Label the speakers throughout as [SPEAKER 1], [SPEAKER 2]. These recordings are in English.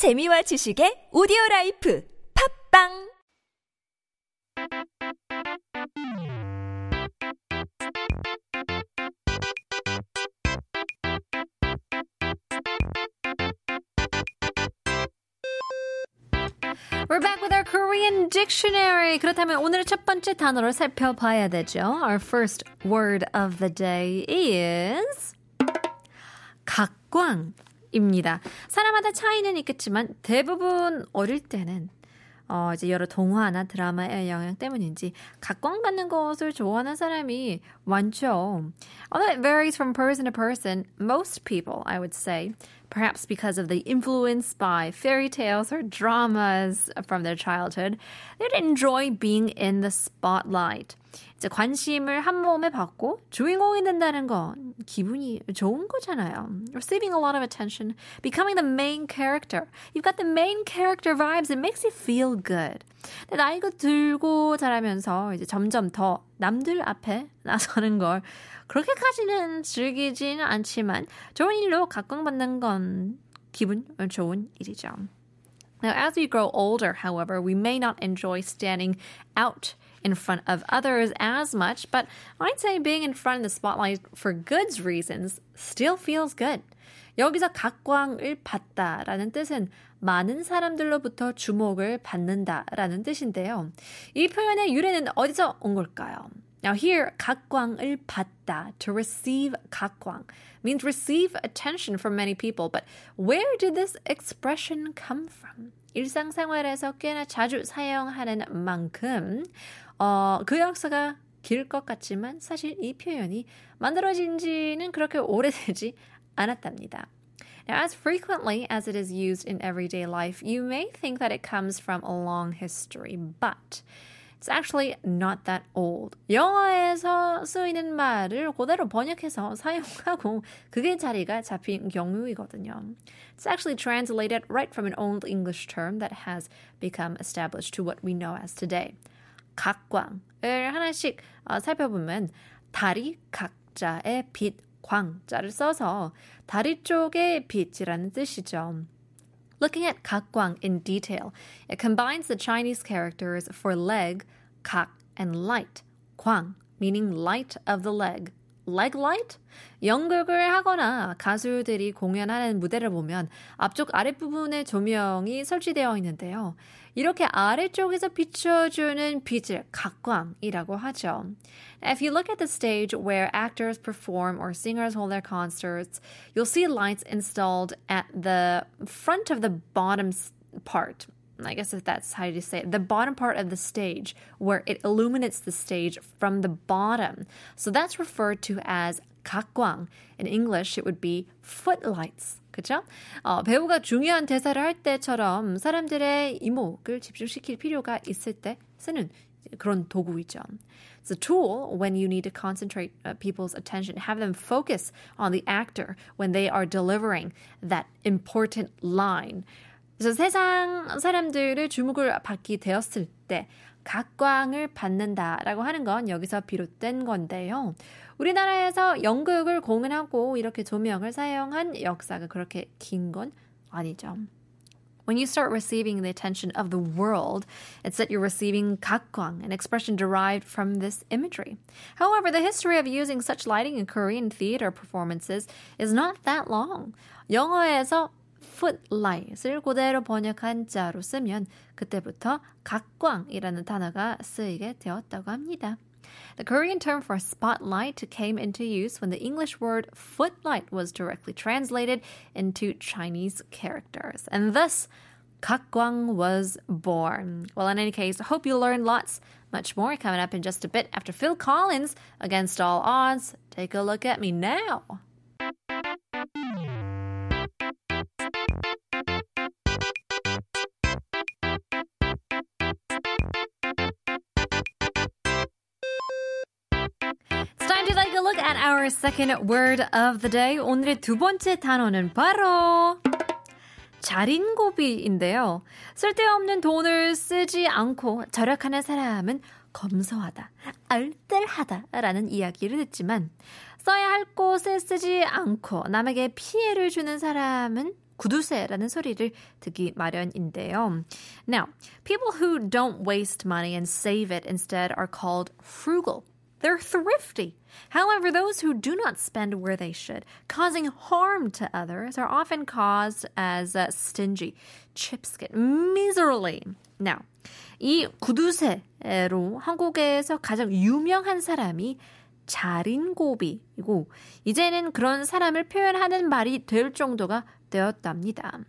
[SPEAKER 1] 재미와 지식의 오디오 라이프 팝빵
[SPEAKER 2] We're back with our Korean dictionary. 그렇다면 오늘의 첫 번째 단어를 살펴봐야 되죠. Our first word of the day is 각광 입니다. 사람마다 차이는 있겠지만 대부분 어릴 때는 어, 이제 여러 동화나 드라마의 영향 때문인지 각광받는 것을 좋아하는 사람이 많죠. Although it varies from person to person, most people, I would say, perhaps because of the influence by fairy tales or dramas from their childhood, they'd enjoy being in the spotlight. 이제 관심을 한 몸에 받고 주인공이 된다는 건 기분이 좋은 거잖아요. Receiving a lot of attention, becoming the main character. You've got the main character vibes. It makes you feel good. 근데 나이가 들고 자라면서 이제 점점 더 남들 앞에 나서는 걸 그렇게까지는 즐기지는 않지만 좋은 일로 각광받는 건 기분 좋은 일이죠. Now, as we grow older, however, we may not enjoy standing out in front of others as much, but I'd say being in front of the spotlight for good reasons still feels good. 여기서 각광을 받다라는 뜻은 많은 사람들로부터 주목을 받는다라는 뜻인데요. 이 표현의 유래는 어디서 온 걸까요? Now here, 각광을 받다, to receive 각광, means receive attention from many people. But where did this expression come from? 일상생활에서 꽤나 자주 사용하는 만큼 어, 그 역사가 길 것 같지만 사실 이 표현이 만들어진 지는 그렇게 오래되지 않았답니다. Now, as frequently as it is used in everyday life, you may think that it comes from a long history, but It's actually not that old. 영어에서 쓰이는 말을 그대로 번역해서 사용하고 그게 자리가 잡힌 경우이거든요. It's actually translated right from an old English term that has become established to what we know as today. 각광을 하나씩 살펴보면 다리 각자의 빛, 광자를 써서 다리 쪽의 빛이라는 뜻이죠. Looking at 각광 in detail, it combines the Chinese characters for leg, 각, and light, 광, meaning light of the leg. leg light? 연극을 하거나 가수들이 공연하는 무대를 보면 앞쪽 아랫부분에 조명이 설치되어 있는데요. 이렇게 아래쪽에서 비춰주는 빛을 각광이라고 하죠. If you look at the stage where actors perform or singers hold their concerts, you'll see lights installed at the front of the bottom part. I guess if that's how you say it, the bottom part of the stage where it illuminates the stage from the bottom. So that's referred to as 각광. In English, it would be footlights. 그죠? 어, 배우가 중요한 대사를 할 때처럼 사람들의 이목을 집중시킬 필요가 있을 때 쓰는 그런 도구이죠. It's a tool when you need to concentrate uh, people's attention, have them focus on the actor when they are delivering that important line. 그래서 세상 사람들의 주목을 받게 되었을 때 각광을 받는다라고 하는 건 여기서 비롯된 건데요. 우리나라에서 연극을 공연하고 이렇게 조명을 사용한 역사가 그렇게 긴 건 아니죠. When you start receiving the attention of the world, it's that you're receiving 각광, an expression derived from this imagery. However, the history of using such lighting in Korean theater performances is not that long. 영어에서 footlight을 그대로 번역한 자로 쓰면 그때부터 각광이라는 단어가 쓰이게 되었다고 합니다. The Korean term for spotlight came into use when the English word footlight was directly translated into Chinese characters. And thus, Kakkwang was born. Well, in any case, I hope you learned lots, much more coming up in just a bit after Phil Collins, Against All Odds. Take a look at me now. Our second word of the day. 오늘의 두 번째 단어는 바로 자린고비인데요. 쓸데없는 돈을 쓰지 않고 절약하는 사람은 검소하다, 알뜰하다라는 이야기를 듣지만 써야 할 곳에 쓰지 않고 남에게 피해를 주는 사람은 구두쇠라는 소리를 듣기 마련인데요. Now, people who don't waste money and save it instead are called frugal. They're thrifty. However, those who do not spend where they should, causing harm to others, are often caused as uh, stingy, cheapskate, miserly. Now, 이 구두쇠로 한국에서 가장 유명한 사람이 자린고비이고 이제는 그런 사람을 표현하는 말이 될 정도가 되었답니다.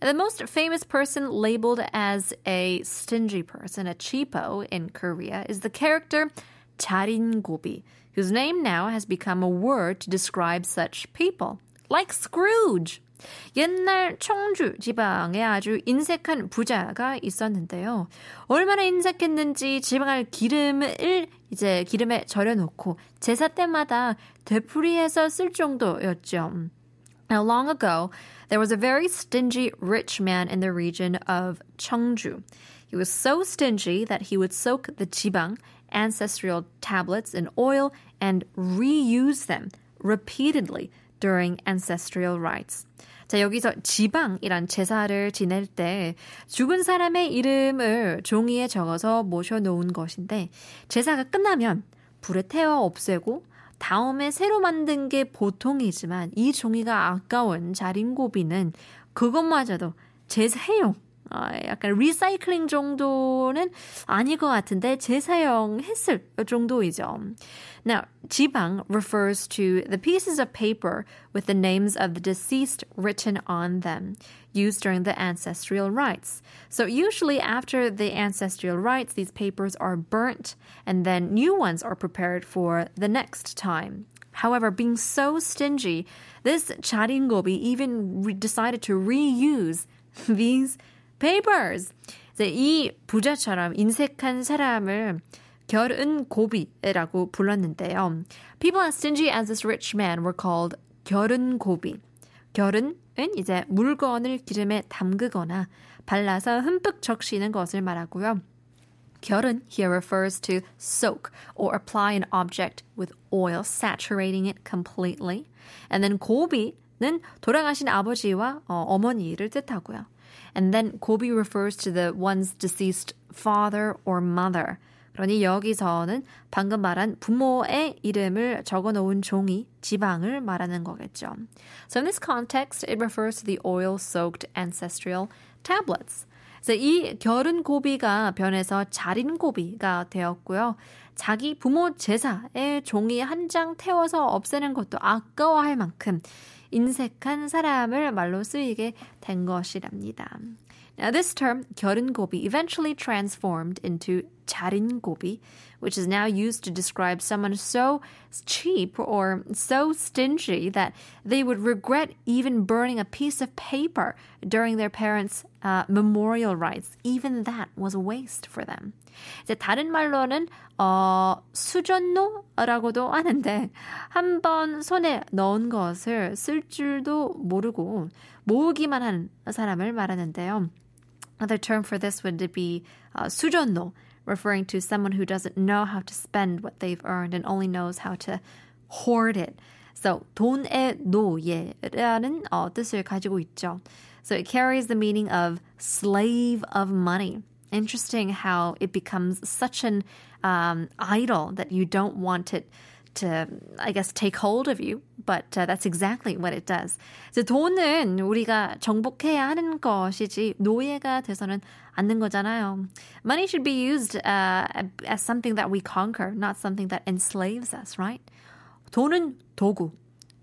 [SPEAKER 2] The most famous person labeled as a stingy person, a cheapo in Korea, is the character 자린고비, whose name now has become a word to describe such people, like Scrooge. 옛날 청주 지방에 아주 인색한 부자가 있었는데요. 얼마나 인색했는지 지방을 기름을 이제 기름에 절여놓고 제사 때마다 되풀이해서 쓸 정도였죠. Now, long ago, there was a very stingy rich man in the region of Cheongju. He was so stingy that he would soak the jibang, ancestral tablets, in oil and reuse them repeatedly during ancestral rites. 자, 여기서 지방이란 제사를 지낼 때 죽은 사람의 이름을 종이에 적어서 모셔놓은 것인데 제사가 끝나면 불에 태워 없애고 다음에 새로 만든 게 보통이지만 이 종이가 아까운 자린고비는 그것마저도 재사용 어, 약간 리사이클링 정도는 아닐 것 같은데 재사용했을 정도이죠. Now, 지방 refers to the pieces of paper with the names of the deceased written on them, used during the ancestral rites. So usually after the ancestral rites, these papers are burnt and then new ones are prepared for the next time. However, being so stingy, this 자린고비 even re- decided to reuse these papers. 이 부자처럼 인색한 사람을 결은 고비라고 불렀는데요. People as stingy as this rich man were called 결은 고비. 결은은 이제 물건을 기름에 담그거나 발라서 흠뻑 적시는 것을 말하고요. 결은 here refers to soak or apply an object with oil, saturating it completely. And then 고비는 돌아가신 아버지와 어, 어머니를 뜻하고요. And then 고비 refers to the one's deceased father or mother. 그러니 여기서는 방금 말한 부모의 이름을 적어 놓은 종이 지방을 말하는 거겠죠. So in this context, it refers to the oil-soaked ancestral tablets. 그래서 이 결은 고비가 변해서 자린 고비가 되었고요. 자기 부모 제사에 종이 한 장 태워서 없애는 것도 아까워할 만큼 인색한 사람을 말로 쓰이게 된 것이랍니다. Now, this term, 결은고비, eventually transformed into 자린고비, which is now used to describe someone so cheap or so stingy that they would regret even burning a piece of paper during their parents' uh, memorial rites. Even that was a waste for them. 이제 다른 말로는 어, 수전노라고도 하는데 한 번 손에 넣은 것을 쓸 줄도 모르고 모으기만 한 사람을 말하는데요. Another term for this would be uh, 수전노, referring to someone who doesn't know how to spend what they've earned and only knows how to hoard it. So 돈의 노예라는 어, 뜻을 가지고 있죠. So it carries the meaning of slave of money. Interesting how it becomes such an um, idol that you don't want it to, I guess, take hold of you. But uh, that's exactly what it does. 이제 돈은 우리가 정복해야 하는 것이지 노예가 돼서는 않는 거잖아요. Money should be used uh, as something that we conquer, not something that enslaves us, right? 돈은 도구.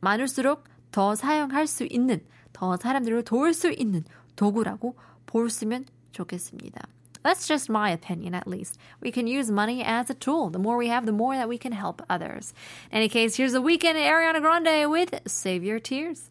[SPEAKER 2] 많을수록 더 사용할 수 있는, 더 사람들을 도울 수 있는 도구라고 볼 수면 좋겠습니다. That's just my opinion, at least. We can use money as a tool. The more we have, the more that we can help others. In any case, here's the Weeknd Ariana Grande with Save Your Tears.